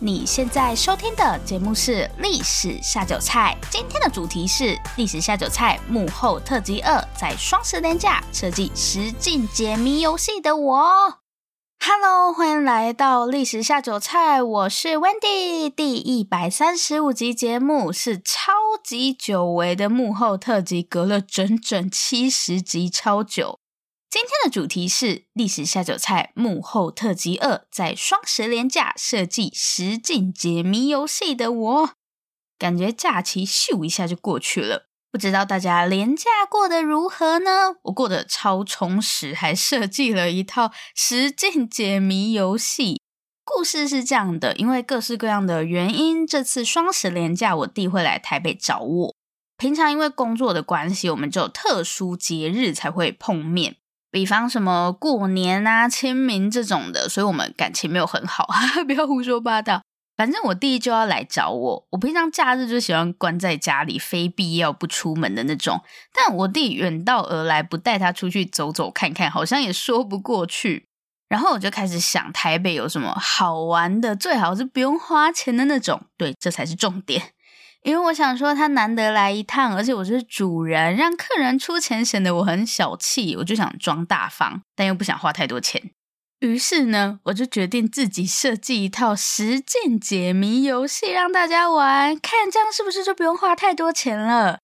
你现在收听的节目是《历史下酒菜》，今天的主题是《历史下酒菜》幕后特辑二，在双十连假设计实境解谜游戏的我。Hello，欢迎来到《历史下酒菜》，我是 Wendy。第一百三十五集节目是超级久违的幕后特辑，隔了整整七十集，超久。今天的主题是历史下酒菜幕后特辑二，在双十连假设计实境解谜游戏的我，感觉假期咻一下就过去了。不知道大家连假过得如何呢？我过得超充实，还设计了一套实境解谜游戏。故事是这样的：因为各式各样的原因，这次双十连假我弟会来台北找我。平常因为工作的关系，我们就特殊节日才会碰面。比方什么过年啊、清明这种的，所以我们感情没有很好，不要胡说八道。反正我弟就要来找我，我平常假日就喜欢关在家里，非必要不出门的那种。但我弟远道而来，不带他出去走走看看，好像也说不过去。然后我就开始想，台北有什么好玩的，最好是不用花钱的那种。对，这才是重点。因为我想说，他难得来一趟，而且我是主人，让客人出钱显得我很小气，我就想装大方，但又不想花太多钱。于是呢，我就决定自己设计一套实践解谜游戏让大家玩，看这样是不是就不用花太多钱了。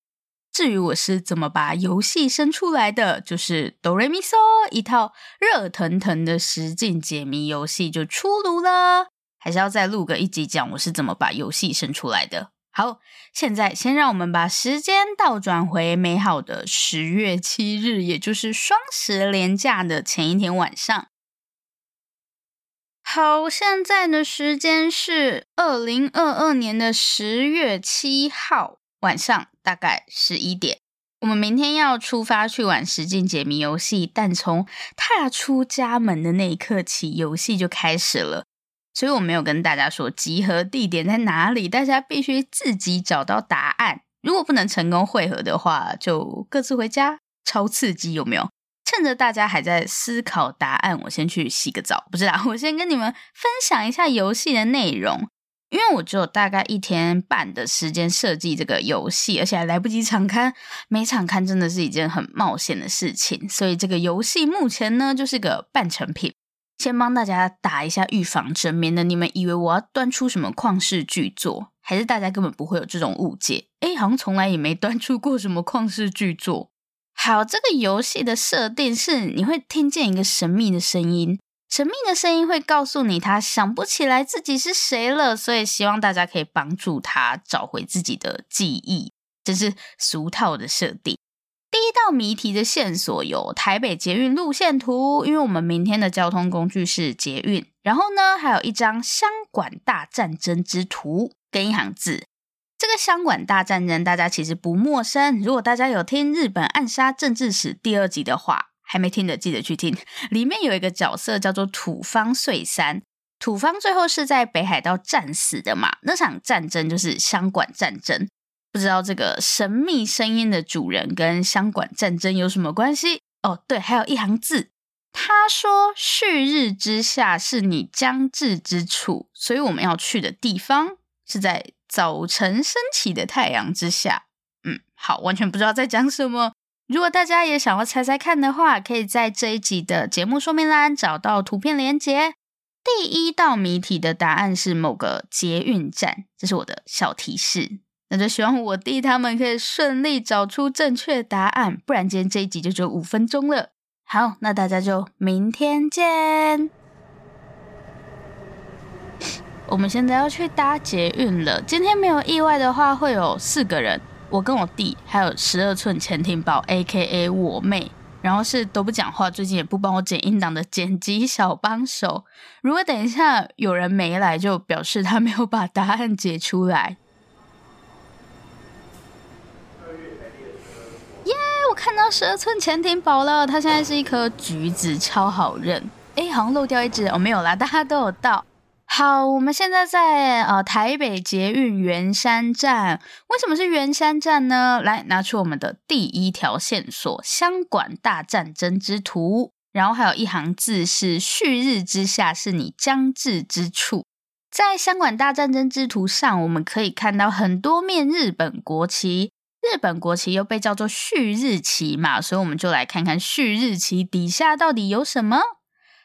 至于我是怎么把游戏生出来的，就是哆瑞咪嗦一套热腾腾的实境解谜游戏就出炉了。还是要再录个一集讲我是怎么把游戏生出来的。好，现在先让我们把时间倒转回美好的十月七日，也就是双十连假的前一天晚上。好，现在的时间是二零二二年的十月七号晚上，大概十一点。我们明天要出发去玩实境解谜游戏，但从踏出家门的那一刻起，游戏就开始了。所以我没有跟大家说集合地点在哪里，大家必须自己找到答案。如果不能成功会合的话，就各自回家。超刺激，有没有？趁着大家还在思考答案，我先去洗个澡。不知道，我先跟你们分享一下游戏的内容，因为我只有大概一天半的时间设计这个游戏，而且还来不及场刊。没场刊真的是一件很冒险的事情，所以这个游戏目前呢就是个半成品。先帮大家打一下预防针，免得你们以为我要端出什么旷世巨作，还是大家根本不会有这种误解。诶，好像从来也没端出过什么旷世巨作。好，这个游戏的设定是你会听见一个神秘的声音，神秘的声音会告诉你他想不起来自己是谁了，所以希望大家可以帮助他找回自己的记忆，这是俗套的设定。第一道谜题的线索有台北捷运路线图，因为我们明天的交通工具是捷运。然后呢，还有一张箱馆大战争之图跟一行字。这个箱馆大战争大家其实不陌生，如果大家有听日本暗杀政治史第二集的话，还没听的记得去听。里面有一个角色叫做土方岁三，土方最后是在北海道战死的嘛，那场战争就是箱馆战争。不知道这个神秘声音的主人跟箱馆战争有什么关系？哦，对，还有一行字，他说：“旭日之下是你将至之处，所以我们要去的地方是在早晨升起的太阳之下。”嗯，好，完全不知道在讲什么。如果大家也想要猜猜看的话，可以在这一集的节目说明栏找到图片连接。第一道谜题的答案是某个捷运站，这是我的小提示。那就希望我弟他们可以顺利找出正确答案，不然今天这一集就只有五分钟了。好，那大家就明天见。我们现在要去搭捷运了。今天没有意外的话，会有四个人，我跟我弟，还有十二寸潜艇宝 （A.K.A. 我妹），然后是都不讲话，最近也不帮我剪音档的剪辑小帮手。如果等一下有人没来，就表示他没有把答案解出来。看到十二寸潜艇堡了，它现在是一颗橘子，超好认。哎，好像漏掉一只哦，没有啦，大家都有到。好，我们现在在呃台北捷运圆山站。为什么是圆山站呢？来，拿出我们的第一条线索——箱馆大战争之图。然后还有一行字是“旭日之下，是你将至之处”。在箱馆大战争之图上，我们可以看到很多面日本国旗。日本国旗又被叫做旭日旗嘛，所以我们就来看看旭日旗底下到底有什么。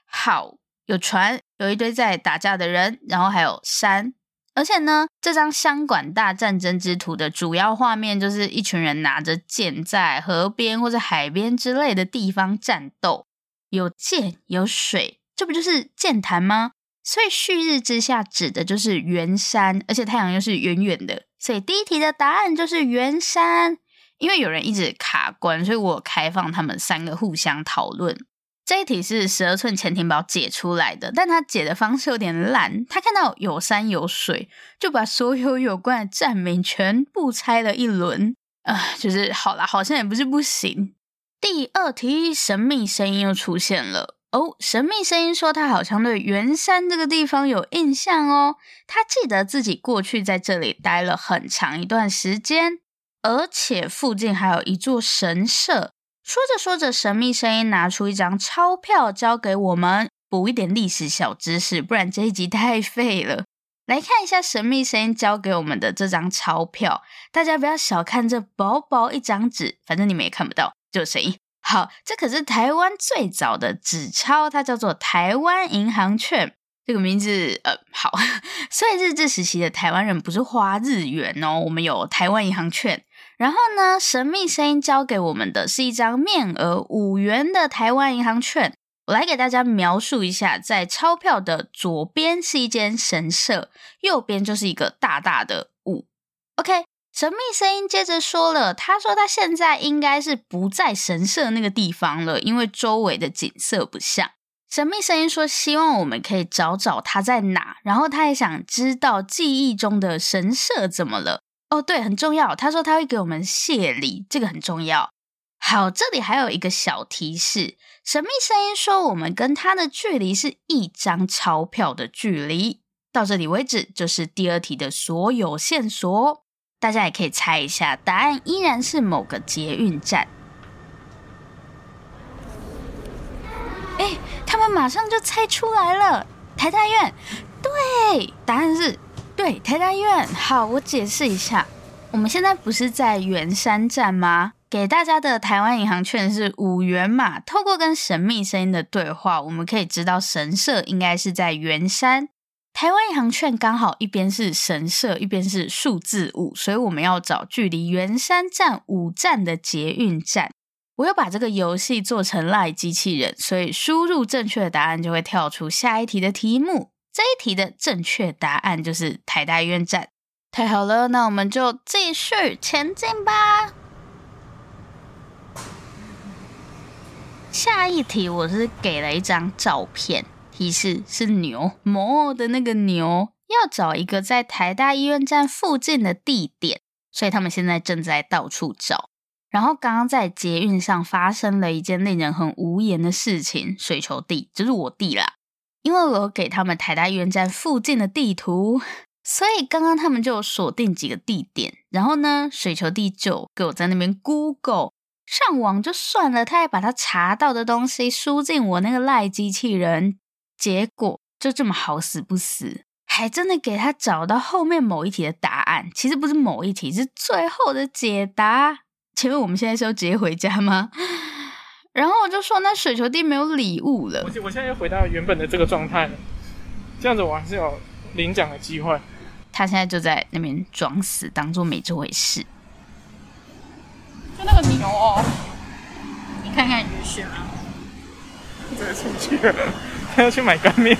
好，有船，有一堆在打架的人，然后还有山。而且呢，这张箱馆大战争之图的主要画面就是一群人拿着剑在河边或者海边之类的地方战斗，有剑有水，这不就是剑潭吗？所以旭日之下指的就是圆山，而且太阳又是远远的。所以第一题的答案就是圆山，因为有人一直卡关，所以我开放他们三个互相讨论。这一题是十二寸潜艇堡解出来的，但他解的方式有点烂。他看到有山有水，就把所有有关的站名全部猜了一轮。啊、就是好啦，好像也不是不行。第二题，神秘声音又出现了。哦，神秘声音说他好像对圆山这个地方有印象哦，他记得自己过去在这里待了很长一段时间，而且附近还有一座神社。说着说着，神秘声音拿出一张钞票交给我们，补一点历史小知识，不然这一集太废了。来看一下神秘声音交给我们的这张钞票，大家不要小看这薄薄一张纸，反正你们也看不到，就有声音。好，这可是台湾最早的纸钞，它叫做台湾银行券。这个名字，呃，好。所以日治时期的台湾人不是花日元哦，我们有台湾银行券。然后呢，神秘声音交给我们的是一张面额五元的台湾银行券。我来给大家描述一下，在钞票的左边是一间神社，右边就是一个大大的五。OK。神秘声音接着说了，他说他现在应该是不在神社那个地方了，因为周围的景色不像。神秘声音说，希望我们可以找找他在哪，然后他也想知道记忆中的神社怎么了。哦，对，很重要。他说他会给我们谢礼，这个很重要。好，这里还有一个小提示，神秘声音说我们跟他的距离是一张钞票的距离。到这里为止，就是第二题的所有线索。大家也可以猜一下，答案依然是某个捷运站。哎，他们马上就猜出来了，台大医院。对，答案是对，台大医院。好，我解释一下，我们现在不是在圆山站吗？给大家的台湾银行券是五元嘛？透过跟神秘声音的对话，我们可以知道神社应该是在圆山。台湾银行券刚好一边是神社，一边是数字五，所以我们要找距离圆山站五站的捷运站。我又把这个游戏做成赖机器人，所以输入正确的答案就会跳出下一题的题目。这一题的正确答案就是台大医院站。太好了，那我们就继续前进吧。下一题我是给了一张照片。提示是牛，魔的那个牛，要找一个在台大医院站附近的地点，所以他们现在正在到处找。然后刚刚在捷运上发生了一件令人很无言的事情，水球弟就是我弟啦，因为我给他们台大医院站附近的地图，所以刚刚他们就锁定几个地点，然后呢，水球弟就给我在那边 Google 上网就算了，他还把他查到的东西输进我那个赖机器人。结果就这么好死不死，还真的给他找到后面某一题的答案。其实不是某一题，是最后的解答。请问我们现在是要直接回家吗？然后我就说，那水球弟没有礼物了。我我现在又回到原本的这个状态了，这样子我还是有领奖的机会。他现在就在那边装死，当做没这回事。就那个牛哦，你看看你就选啊，真的出去了。他要去买干面。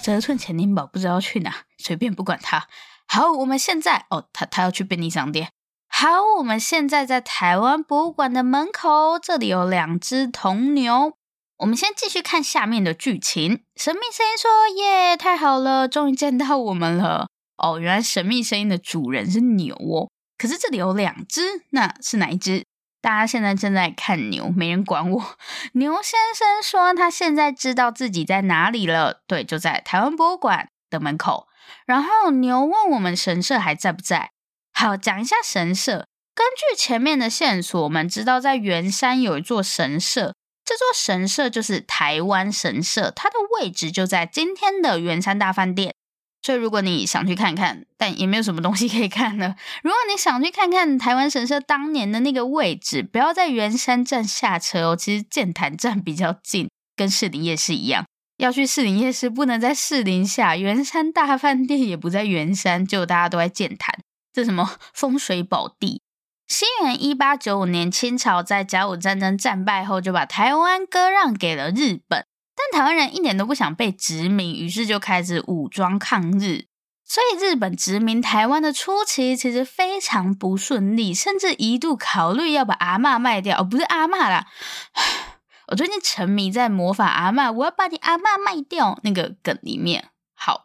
折村潜艇堡不知道去哪，随便不管他。好，我们现在哦，他他要去便利商店。好，我们现在在台湾博物馆的门口，这里有两只铜牛。我们先继续看下面的剧情。神秘声音说：“耶，太好了，终于见到我们了。”哦，原来神秘声音的主人是牛哦。可是这里有两只，那是哪一只？大家现在正在看牛，没人管我。牛先生说他现在知道自己在哪里了，对，就在台湾博物馆的门口。然后牛问我们神社还在不在？好，讲一下神社。根据前面的线索，我们知道在圆山有一座神社，这座神社就是台湾神社，它的位置就在今天的圆山大饭店。所以如果你想去看看，但也没有什么东西可以看了。如果你想去看看台湾神社当年的那个位置，不要在圆山站下车哦，其实剑潭站比较近，跟士林夜市一样。要去士林夜市，不能在士林下，圆山大饭店也不在圆山，就大家都在剑潭。这什么风水宝地？西元一八九五年，清朝在甲午战争战败后，就把台湾割让给了日本。但台湾人一点都不想被殖民，于是就开始武装抗日。所以日本殖民台湾的初期其实非常不顺利，甚至一度考虑要把阿嬷卖掉。哦，不是阿妈啦。我最近沉迷在魔法阿嬷，我要把你阿妈卖掉那个梗里面。好，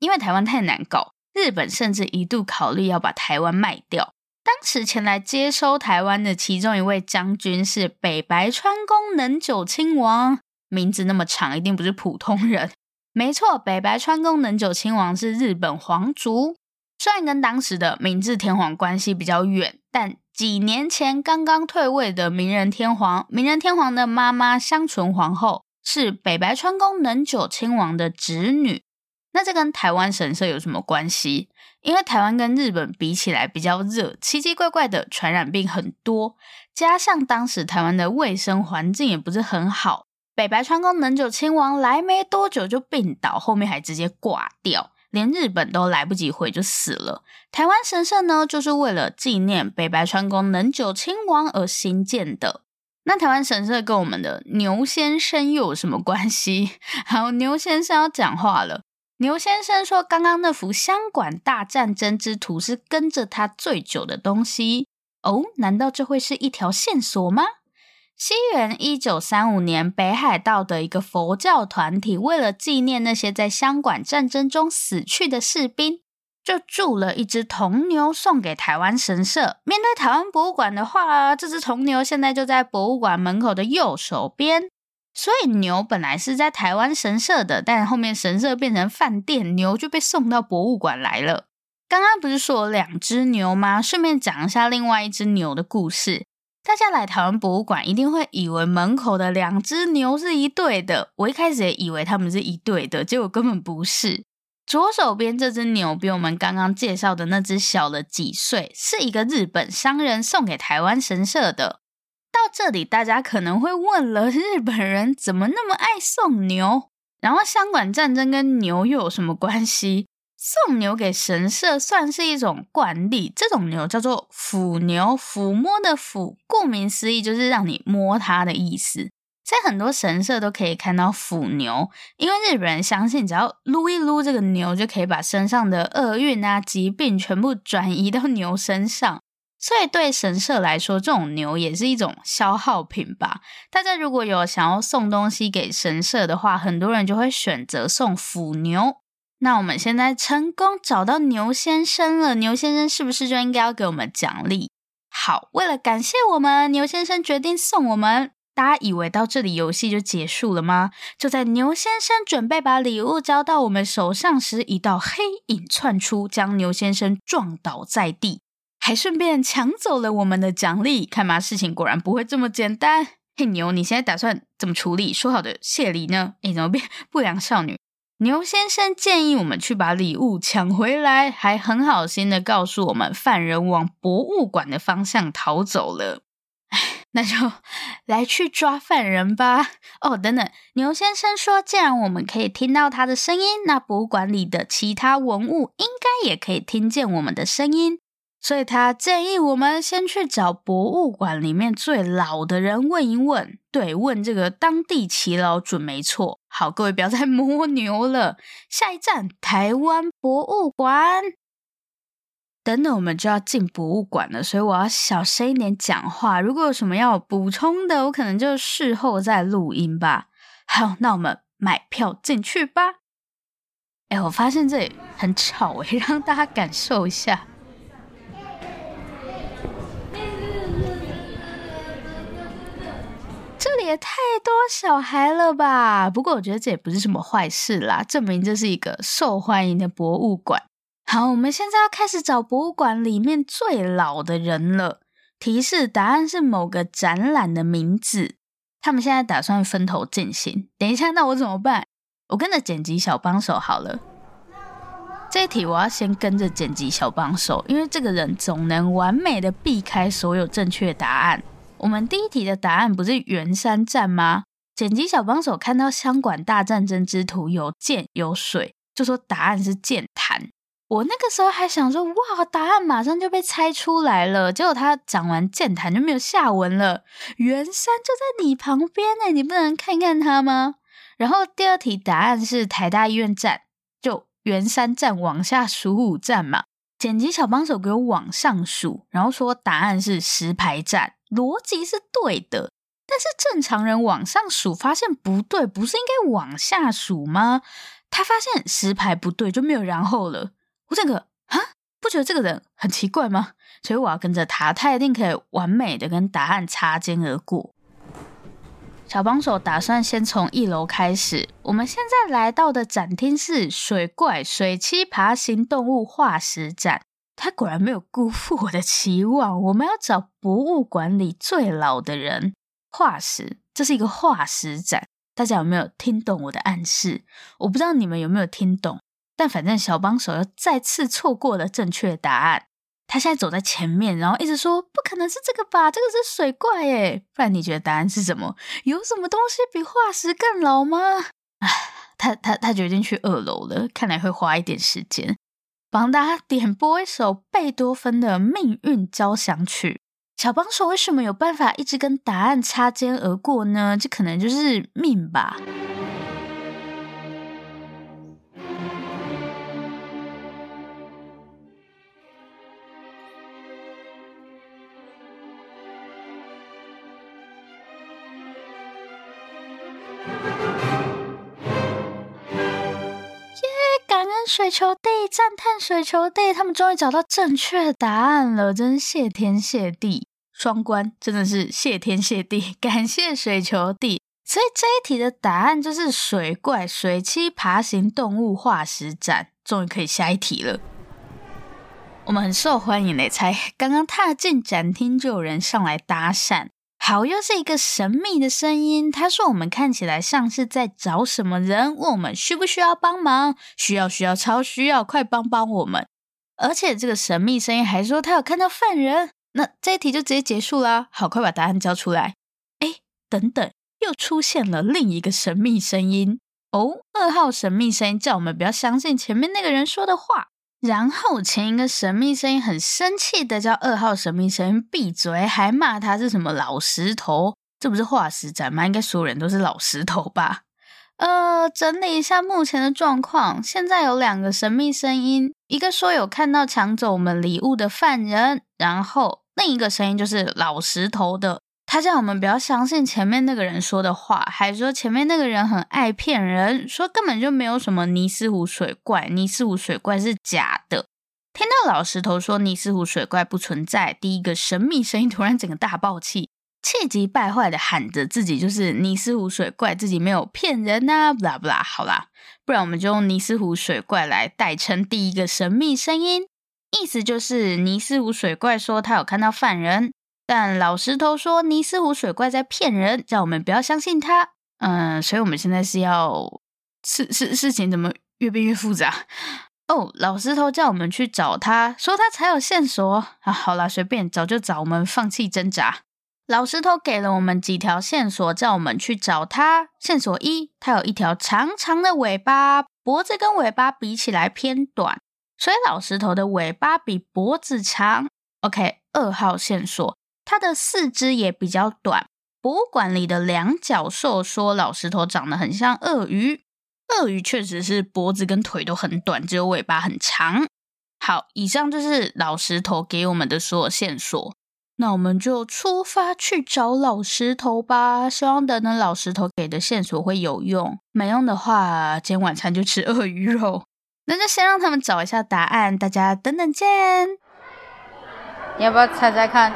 因为台湾太难搞，日本甚至一度考虑要把台湾卖掉。当时前来接收台湾的其中一位将军是北白川宫能久亲王，名字那么长，一定不是普通人。没错，北白川宫能久亲王是日本皇族，虽然跟当时的明治天皇关系比较远，但。几年前刚刚退位的明仁天皇，明仁天皇的妈妈香纯皇后是北白川宫能久亲王的侄女。那这跟台湾神社有什么关系？因为台湾跟日本比起来比较热，奇奇怪怪的传染病很多，加上当时台湾的卫生环境也不是很好，北白川宫能久亲王来没多久就病倒，后面还直接挂掉。连日本都来不及回就死了。台湾神社呢，就是为了纪念北白川宫能久亲王而新建的。那台湾神社跟我们的牛先生又有什么关系？好，牛先生要讲话了。牛先生说：“刚刚那幅香馆大战争之图是跟着他最久的东西哦？难道这会是一条线索吗？”西元一九三五年，北海道的一个佛教团体为了纪念那些在箱馆战争中死去的士兵，就铸了一只铜牛送给台湾神社。面对台湾博物馆的话，这只铜牛现在就在博物馆门口的右手边。所以牛本来是在台湾神社的，但后面神社变成饭店，牛就被送到博物馆来了。刚刚不是说有两只牛吗？顺便讲一下另外一只牛的故事。大家来台湾博物馆一定会以为门口的两只牛是一对的，我一开始也以为他们是一对的，结果根本不是。左手边这只牛比我们刚刚介绍的那只小了几岁，是一个日本商人送给台湾神社的。到这里，大家可能会问了：日本人怎么那么爱送牛？然后相馆战争跟牛又有什么关系？送牛给神社算是一种惯例，这种牛叫做抚牛，抚摸的抚，顾名思义就是让你摸它的意思。在很多神社都可以看到抚牛，因为日本人相信只要撸一撸这个牛，就可以把身上的厄运啊、疾病全部转移到牛身上。所以对神社来说，这种牛也是一种消耗品吧。大家如果有想要送东西给神社的话，很多人就会选择送抚牛。那我们现在成功找到牛先生了，牛先生是不是就应该要给我们奖励？好，为了感谢我们，牛先生决定送我们。大家以为到这里游戏就结束了吗？就在牛先生准备把礼物交到我们手上时，一道黑影窜出，将牛先生撞倒在地，还顺便抢走了我们的奖励。看嘛，事情果然不会这么简单。嘿，牛，你现在打算怎么处理？说好的谢礼呢？诶，怎么变 不良少女？牛先生建议我们去把礼物抢回来，还很好心的告诉我们，犯人往博物馆的方向逃走了。唉，那就来去抓犯人吧。哦，等等，牛先生说，既然我们可以听到他的声音，那博物馆里的其他文物应该也可以听见我们的声音。所以他建议我们先去找博物馆里面最老的人问一问。对，问这个当地耆老准没错。好，各位不要再 摸牛了。下一站，台湾博物馆。等等，我们就要进博物馆了，所以我要小声一点讲话。如果有什么要补充的，我可能就事后再录音吧。好，那我们买票进去吧。哎，我发现这里很吵，哎，让大家感受一下。也太多小孩了吧？不过我觉得这也不是什么坏事啦，证明这是一个受欢迎的博物馆。好，我们现在要开始找博物馆里面最老的人了。提示：答案是某个展览的名字。他们现在打算分头进行。等一下，那我怎么办？我跟着剪辑小帮手好了。这一题我要先跟着剪辑小帮手，因为这个人总能完美的避开所有正确答案。我们第一题的答案不是圆山站吗？剪辑小帮手看到箱馆大战争之图有剑有水，就说答案是剑潭。我那个时候还想说，哇，答案马上就被猜出来了。结果他讲完剑潭就没有下文了。圆山就在你旁边呢，你不能看看他吗？然后第二题答案是台大医院站，就圆山站往下数五站嘛。剪辑小帮手给我往上数，然后说答案是石牌站。逻辑是对的，但是正常人往上数发现不对，不是应该往下数吗？他发现十排不对，就没有然后了。我这个啊，不觉得这个人很奇怪吗？所以我要跟着他，他一定可以完美的跟答案擦肩而过。小帮手打算先从一楼开始。我们现在来到的展厅是水怪水栖爬行动物化石展。他果然没有辜负我的期望。我们要找博物馆里最老的人，化石，这是一个化石展。大家有没有听懂我的暗示？我不知道你们有没有听懂，但反正小帮手又再次错过了正确答案。他现在走在前面，然后一直说：“不可能是这个吧？这个是水怪耶！”不然你觉得答案是什么？有什么东西比化石更老吗？唉，他他他决定去二楼了，看来会花一点时间。帮大家点播一首贝多芬的《命运交响曲》。小帮手为什么有办法一直跟答案擦肩而过呢？这可能就是命吧。水球地，赞叹水球地，他们终于找到正确答案了，真谢天谢地，双关真的是谢天谢地，感谢水球地。所以这一题的答案就是水怪水栖爬行动物化石展，终于可以下一题了。我们很受欢迎嘞，才刚刚踏进展厅，就有人上来搭讪。好，又是一个神秘的声音。他说：“我们看起来像是在找什么人，问我们需不需要帮忙？需要，需要，超需要，快帮帮我们！”而且这个神秘声音还说他有看到犯人。那这一题就直接结束啦。好，快把答案交出来。哎，等等，又出现了另一个神秘声音。哦，二号神秘声音叫我们不要相信前面那个人说的话。然后前一个神秘声音很生气的叫二号神秘声音闭嘴，还骂他是什么老石头，这不是化石展吗？应该所有人都是老石头吧？呃，整理一下目前的状况，现在有两个神秘声音，一个说有看到抢走我们礼物的犯人，然后另一个声音就是老石头的。他叫我们不要相信前面那个人说的话，还说前面那个人很爱骗人，说根本就没有什么尼斯湖水怪，尼斯湖水怪是假的。听到老石头说尼斯湖水怪不存在，第一个神秘声音突然整个大爆气，气急败坏的喊着自己就是尼斯湖水怪，自己没有骗人呐，不啦不啦，好啦，不然我们就用尼斯湖水怪来代称第一个神秘声音，意思就是尼斯湖水怪说他有看到犯人。但老石头说尼斯湖水怪在骗人，叫我们不要相信他。嗯，所以我们现在是要事事事情怎么越变越复杂？哦，老石头叫我们去找他，说他才有线索啊。好啦，随便找就找，我们放弃挣扎。老石头给了我们几条线索，叫我们去找他。线索一，他有一条长长的尾巴，脖子跟尾巴比起来偏短，所以老石头的尾巴比脖子长。OK，二号线索，它的四肢也比较短。博物馆里的两脚兽说老石头长得很像鳄鱼，鳄鱼确实是脖子跟腿都很短，只有尾巴很长。好，以上就是老石头给我们的所有线索。那我们就出发去找老石头吧。希望等等老石头给的线索会有用，没用的话，今天晚餐就吃鳄鱼肉。那就先让他们找一下答案，大家等等见。你要不要猜猜看？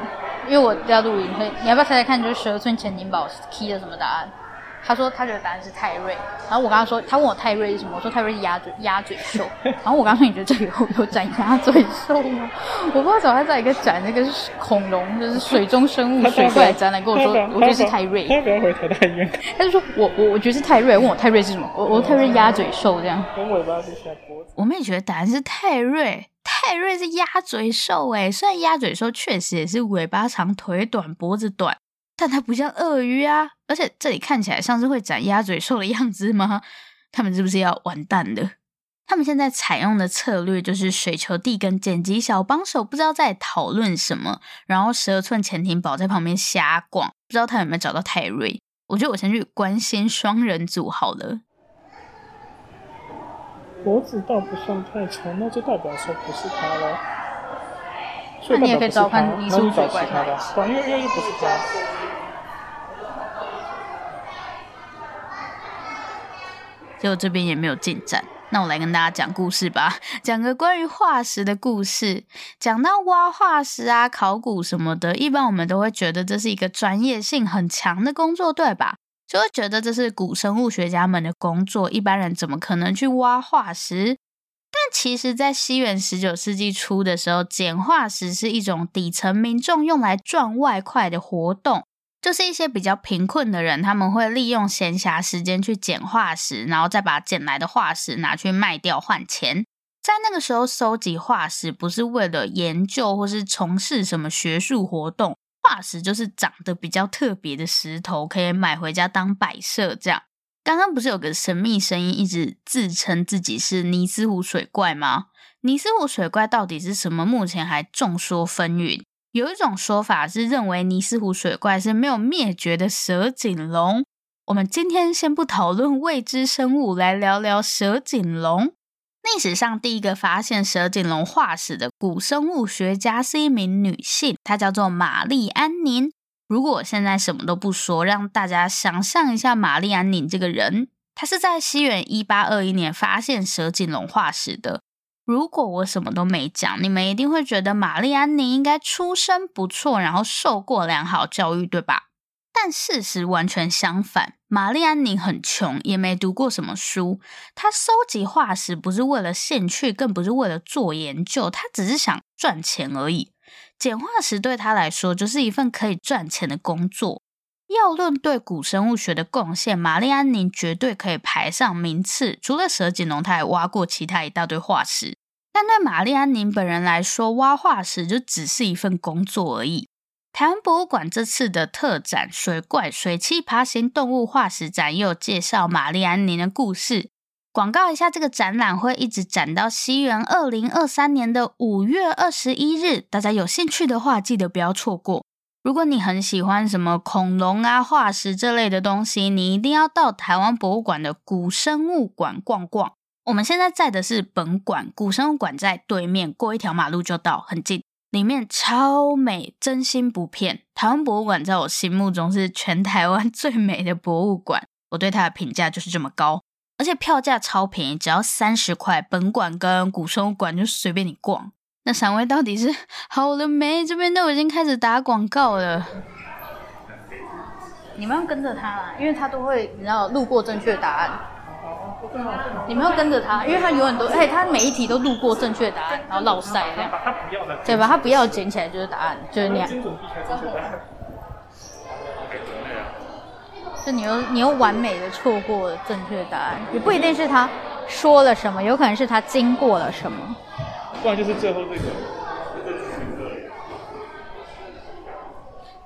因为我要录音，所以你要不要猜猜看？就是十二寸潜艇堡 key 的什么答案？他说他觉得答案是泰瑞。然后我跟他说，他问我泰瑞是什么？我说泰瑞是鸭嘴鸭嘴兽。然后我刚刚说，你觉得这里有有展鸭嘴兽吗？我不知道怎么在一个展那个恐龙，就是水中生物水怪展览，跟我说我觉得是泰瑞。他不要回台大医院。他就说我我我觉得是泰瑞，问我泰瑞是什么？我我泰瑞鸭嘴兽这样。跟尾巴是下脖子。我们也觉得答案是泰瑞。泰瑞是鸭嘴兽诶，虽然鸭嘴兽确实也是尾巴长、腿短、脖子短，但它不像鳄鱼啊！而且这里看起来像是会长鸭嘴兽的样子吗？他们是不是要完蛋了？他们现在采用的策略就是水球弟跟剪辑小帮手不知道在讨论什么，然后十二寸潜艇宝在旁边瞎逛，不知道他有没有找到泰瑞。我觉得我先去关心双人组好了。脖子倒不算太长，那就代表说不是他了。那你也可以找看尼斯湖水怪他的，因为因为不是他。结果这边也没有进展，那我来跟大家讲故事吧，讲个关于化石的故事。讲到挖化石啊、考古什么的，一般我们都会觉得这是一个专业性很强的工作，对吧？就会觉得这是古生物学家们的工作，一般人怎么可能去挖化石？但其实，在西元十九世纪初的时候，捡化石是一种底层民众用来赚外快的活动，就是一些比较贫困的人，他们会利用闲暇时间去捡化石，然后再把捡来的化石拿去卖掉换钱。在那个时候，收集化石不是为了研究或是从事什么学术活动。化石就是长得比较特别的石头，可以买回家当摆设。这样，刚刚不是有个神秘声音一直自称自己是尼斯湖水怪吗？尼斯湖水怪到底是什么？目前还众说纷纭。有一种说法是认为尼斯湖水怪是没有灭绝的蛇颈龙。我们今天先不讨论未知生物，来聊聊蛇颈龙。历史上第一个发现蛇颈龙化石的古生物学家是一名女性，她叫做玛丽安宁。如果我现在什么都不说，让大家想象一下玛丽安宁这个人，她是在西元一八二一年发现蛇颈龙化石的。如果我什么都没讲，你们一定会觉得玛丽安妮应该出身不错，然后受过良好教育，对吧？但事实完全相反，玛丽安妮很穷，也没读过什么书。她收集化石不是为了兴趣，更不是为了做研究，她只是想赚钱而已。捡化石对她来说就是一份可以赚钱的工作。要论对古生物学的贡献，玛丽安宁绝对可以排上名次。除了蛇颈龙，她还挖过其他一大堆化石。但对玛丽安宁本人来说，挖化石就只是一份工作而已。台湾博物馆这次的特展“水怪水栖爬行动物化石展”也有介绍玛丽安宁的故事。广告一下，这个展览会一直展到西元二零二三年的五月二十一日。大家有兴趣的话，记得不要错过。如果你很喜欢什么恐龙啊、化石这类的东西，你一定要到台湾博物馆的古生物馆逛逛。我们现在在的是本馆，古生物馆在对面，过一条马路就到，很近。里面超美，真心不骗。台湾博物馆在我心目中是全台湾最美的博物馆，我对它的评价就是这么高。而且票价超便宜，只要三十块。本馆跟古生物馆就随便你逛。那三位到底是好了没？这边都已经开始打广告了。你们要跟着他啦，因为他都会，你知道，路过正确答案。你们要跟着他，因为他有很多，哎，他每一题都路过正确答案，然后落赛这样。对吧？他不要捡起来就是答案，就是那样。就你又你又完美的错过了正确答案，也不一定是他说了什么，有可能是他经过了什么。不然就是最后这个。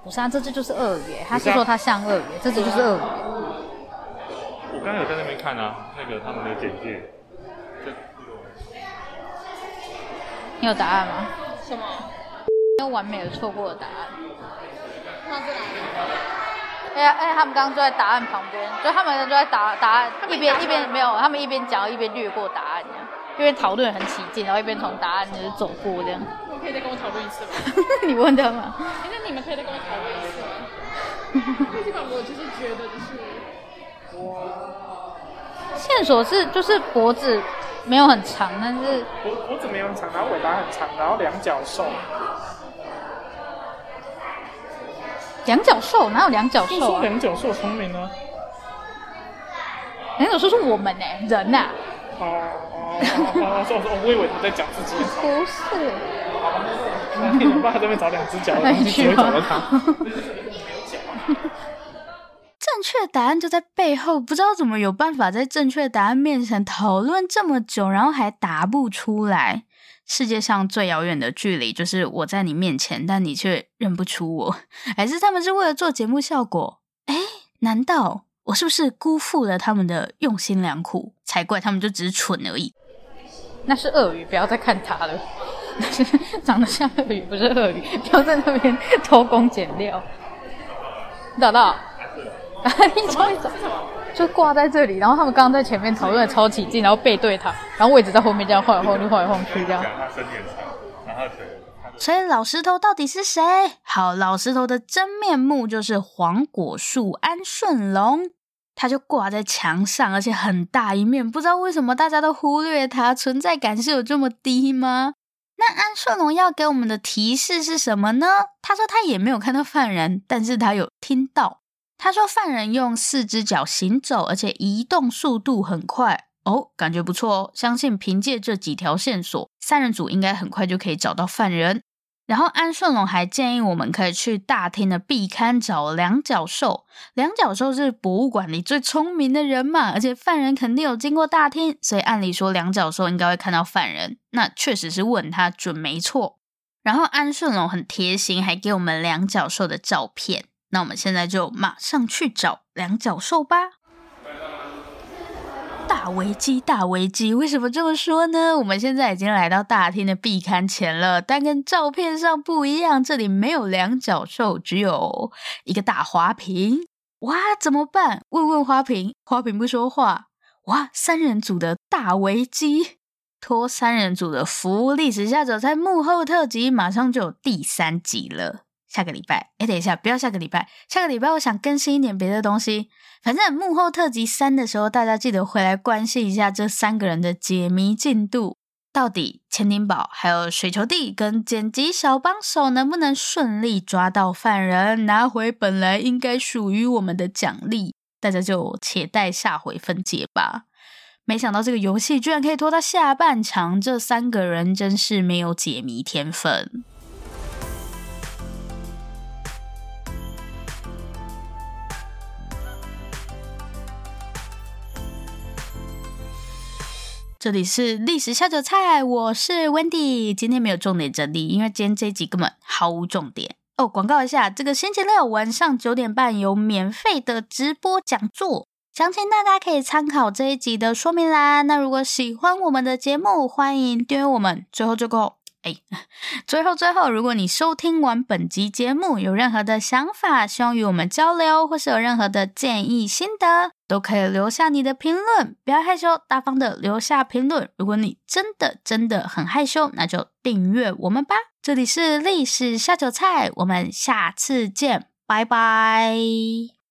不是啊，这只就是鳄鱼，他是说他像鳄鱼，这只就是鳄鱼。我刚刚有在那边看啊，那个他们的简介。你有答案吗？什么？没有完美的错过的答案。放在哪里？哎呀哎，他们刚刚坐在答案旁边，就他们就在答答案，一边一边没有，他们一边讲一边略过答一边讨论很起劲，然后一边从答案就是走过这样。我可以再跟我讨论一次吗？你问他吗？哎，那你们可以再跟我讨论一次吗？最起码我就是觉得就是我线索是就是脖子没有很长，但是脖脖子没有很长，然后尾巴很长，然后两脚兽。两脚兽哪有两脚兽啊？说两脚兽聪明啊！两脚兽是我们呢、欸，人呐、啊。哦哦哦！说说，我以为他在讲自己。不是。你怎么办？在那边找两只脚的东西，只会找到他。正确答案就在背后，不知道怎么有办法在正确答案面前讨论这么久，然后还答不出来。世界上最遥远的距离，就是我在你面前，但你却认不出我，还是他们是为了做节目效果？哎，难道我是不是辜负了他们的用心良苦？才怪，他们就只是蠢而已。那是鳄鱼，不要再看它了。长得像鳄鱼，不是鳄鱼，不要在那边偷工减料。找到？一找一找。就挂在这里，然后他们刚刚在前面讨论的超起劲，然后背对他，然后位置在后面这样晃来晃去，晃来晃去这样。所以老石头到底是谁？好，老石头的真面目就是黄果树安顺龙，他就挂在墙上，而且很大一面，不知道为什么大家都忽略他，存在感是有这么低吗？那安顺龙要给我们的提示是什么呢？他说他也没有看到犯人，但是他有听到。他说：“犯人用四只脚行走，而且移动速度很快哦，感觉不错哦。相信凭借这几条线索，三人组应该很快就可以找到犯人。”然后安顺龙还建议我们可以去大厅的壁龛找两脚兽。两脚兽是博物馆里最聪明的人嘛，而且犯人肯定有经过大厅，所以按理说两脚兽应该会看到犯人。那确实是问他准没错。然后安顺龙很贴心，还给我们两脚兽的照片。那我们现在就马上去找两脚兽吧！大危机，大危机！为什么这么说呢？我们现在已经来到大厅的壁龛前了，但跟照片上不一样，这里没有两脚兽，只有一个大花瓶。哇，怎么办？问问花瓶，花瓶不说话。哇，三人组的大危机，托三人组的福，历史下酒菜幕后特辑马上就有第三集了。下个礼拜，哎，等一下，不要下个礼拜，下个礼拜我想更新一点别的东西。反正幕后特辑三的时候，大家记得回来关心一下这三个人的解谜进度，到底千丁宝还有水球弟跟剪辑小帮手能不能顺利抓到犯人，拿回本来应该属于我们的奖励？大家就且待下回分解吧。没想到这个游戏居然可以拖到下半场，这三个人真是没有解谜天分。这里是历史下酒菜，我是 Wendy。今天没有重点整理，因为今天这一集根本毫无重点哦。广告一下，这个星期六晚上九点半有免费的直播讲座，详情大家可以参考这一集的说明啦。那如果喜欢我们的节目，欢迎订阅我们。最后，最后。哎，最后最后，如果你收听完本集节目，有任何的想法，希望与我们交流，或是有任何的建议心得，都可以留下你的评论，不要害羞，大方的留下评论。如果你真的真的很害羞，那就订阅我们吧。这里是历史下酒菜，我们下次见，拜拜。